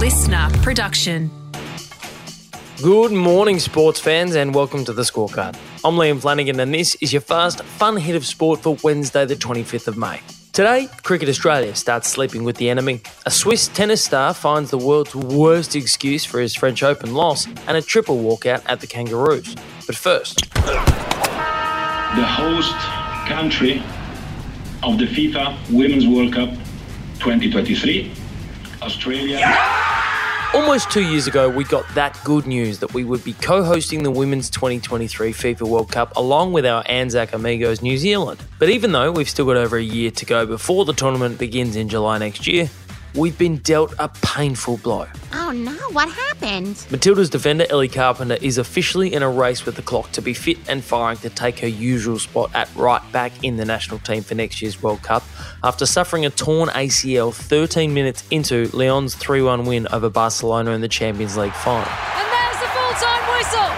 listener production. Good morning, sports fans, and welcome to the scorecard. I'm Liam Flanagan, and this is your fast, fun hit of sport for Wednesday, the 25th of May. Today, Cricket Australia starts sleeping with the enemy. A Swiss tennis star finds the world's worst excuse for his French Open loss and a triple walkout at the Kangaroos. But first, the host country of the FIFA Women's World Cup 2023, Australia. Almost two years ago, we got that good news that we would be co hosting the Women's 2023 FIFA World Cup along with our Anzac Amigos New Zealand. But even though we've still got over a year to go before the tournament begins in July next year, we've been dealt a painful blow. Oh no, what happened? Matildas defender Ellie Carpenter is officially in a race with the clock to be fit and firing to take her usual spot at right back in the national team for next year's World Cup after suffering a torn ACL 13 minutes into Lyon's 3 1 win over Barcelona in the Champions League final. And there's the full time whistle.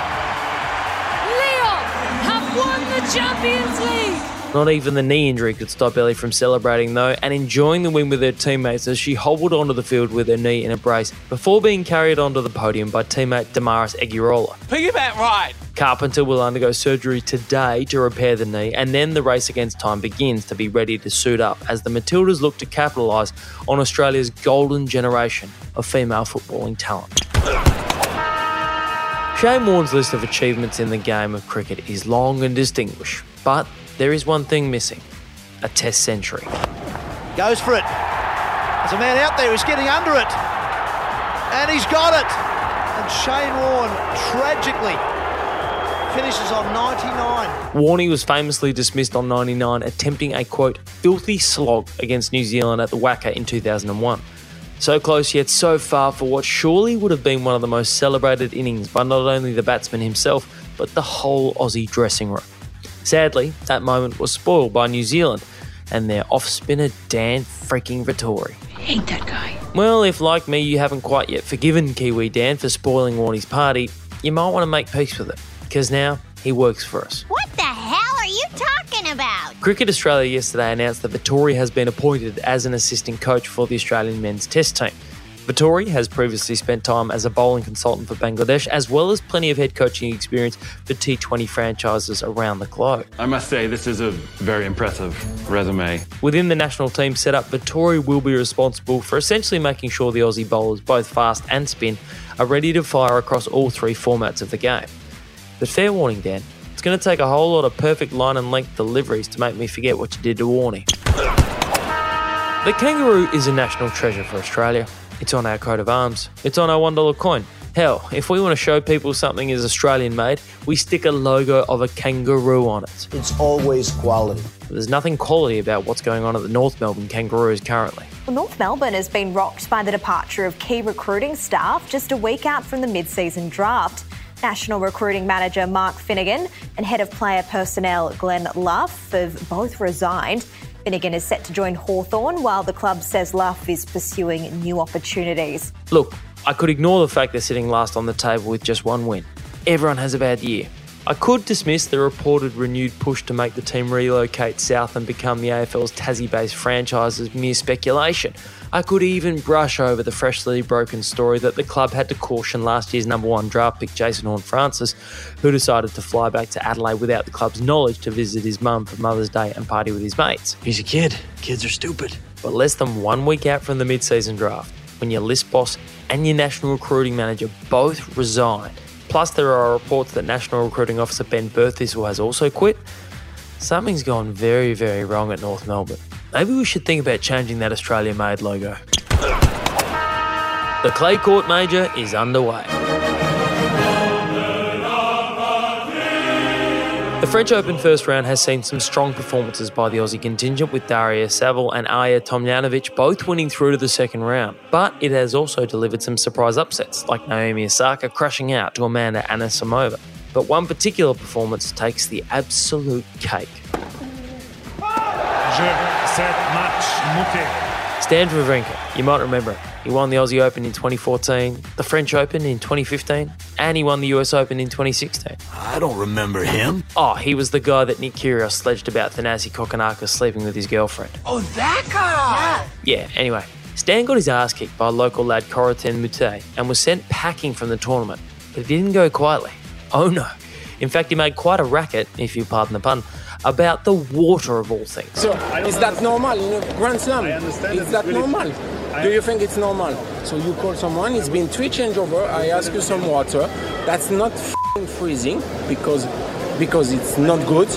Lyon have won the Champions League. Not even the knee injury could stop Ellie from celebrating, though, and enjoying the win with her teammates as she hobbled onto the field with her knee in a brace before being carried onto the podium by teammate Damaris Egurrola. Piggyback right. Carpenter will undergo surgery today to repair the knee, and then the race against time begins to be ready to suit up as the Matildas look to capitalise on Australia's golden generation of female footballing talent. Shane Warne's list of achievements in the game of cricket is long and distinguished, but there is one thing missing a test century. Goes for it. There's a man out there who's getting under it. And he's got it. And Shane Warne tragically finishes on 99. Warney was famously dismissed on 99, attempting a quote, filthy slog against New Zealand at the WACA in 2001. So close yet so far for what surely would have been one of the most celebrated innings by not only the batsman himself, but the whole Aussie dressing room. Sadly, that moment was spoiled by New Zealand and their off spinner Dan freaking Vettori. Hate that guy. Well, if like me you haven't quite yet forgiven Kiwi Dan for spoiling Warney's party, you might want to make peace with it, because now he works for us. What the hell are you talking about? Cricket Australia yesterday announced that Vettori has been appointed as an assistant coach for the Australian men's test team. Vettori has previously spent time as a bowling consultant for Bangladesh, as well as plenty of head coaching experience for T20 franchises around the globe. I must say, this is a very impressive resume. Within the national team setup, Vettori will be responsible for essentially making sure the Aussie bowlers, both fast and spin, are ready to fire across all three formats of the game. But fair warning, Dan, it's going to take a whole lot of perfect line and length deliveries to make me forget what you did to Warney. The kangaroo is a national treasure for Australia. It's on our coat of arms. It's on our $1 coin. Hell, if we want to show people something is Australian made, we stick a logo of a kangaroo on it. It's always quality. There's nothing quality about what's going on at the North Melbourne Kangaroos currently. Well, North Melbourne has been rocked by the departure of key recruiting staff just a week out from the mid season draft. National Recruiting Manager Mark Finnegan and Head of Player Personnel Glenn Luff have both resigned. Finnegan is set to join Hawthorn, while the club says Luff is pursuing new opportunities. Look, I could ignore the fact they're sitting last on the table with just one win. Everyone has a bad year. I could dismiss the reported renewed push to make the team relocate south and become the AFL's Tassie based franchise as mere speculation. I could even brush over the freshly broken story that the club had to caution last year's number one draft pick Jason Horne-Francis, who decided to fly back to Adelaide without the club's knowledge to visit his mum for Mother's Day and party with his mates. He's a kid. Kids are stupid. But less than one week out from the mid season draft, when your list boss and your national recruiting manager both resign, plus there are reports that National Recruiting Officer Ben Berthistle has also quit, something's gone very, very wrong at North Melbourne. Maybe we should think about changing that Australia made logo. The Clay Court Major is underway. The French Open first round has seen some strong performances by the Aussie contingent with Daria Saville and Ajla Tomljanovic both winning through to the second round. But it has also delivered some surprise upsets, like Naomi Osaka crushing out to Amanda Anisimova. But one particular performance takes the absolute cake. Stan Wawrinka, you might remember, he won the Aussie Open in 2014, the French Open in 2015, and he won the US Open in 2016. I don't remember him. Oh, he was the guy that Nick Kyrgios sledged about Thanasi Kokkinakis sleeping with his girlfriend. Oh, that guy. Yeah, yeah anyway, Stan got his ass kicked by local lad Corentin Moutet and was sent packing from the tournament, but it didn't go quietly. Oh no. In fact, he made quite a racket, if you pardon the pun, about the water of all things. So, is that normal in a Grand Slam? Is that really- normal? Do you think it's normal? So you call someone, it's been three changeover, I ask you some water. That's not f***ing freezing because because it's not good.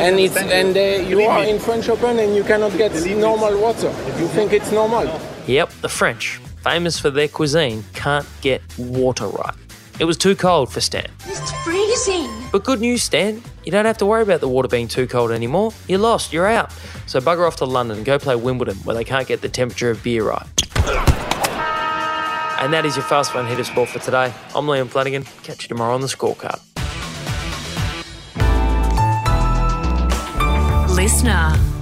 And it's and uh, you are in French Open and you cannot get normal water. You think it's normal? Yep, the French, famous for their cuisine, can't get water right. It was too cold for Stan. It's freezing. But good news, Stan. You don't have to worry about the water being too cold anymore. You're lost, you're out. So bugger off to London and go play Wimbledon where they can't get the temperature of beer right. And that is your fast one hit of sport for today. I'm Liam Flanagan. Catch you tomorrow on the scorecard. Listener.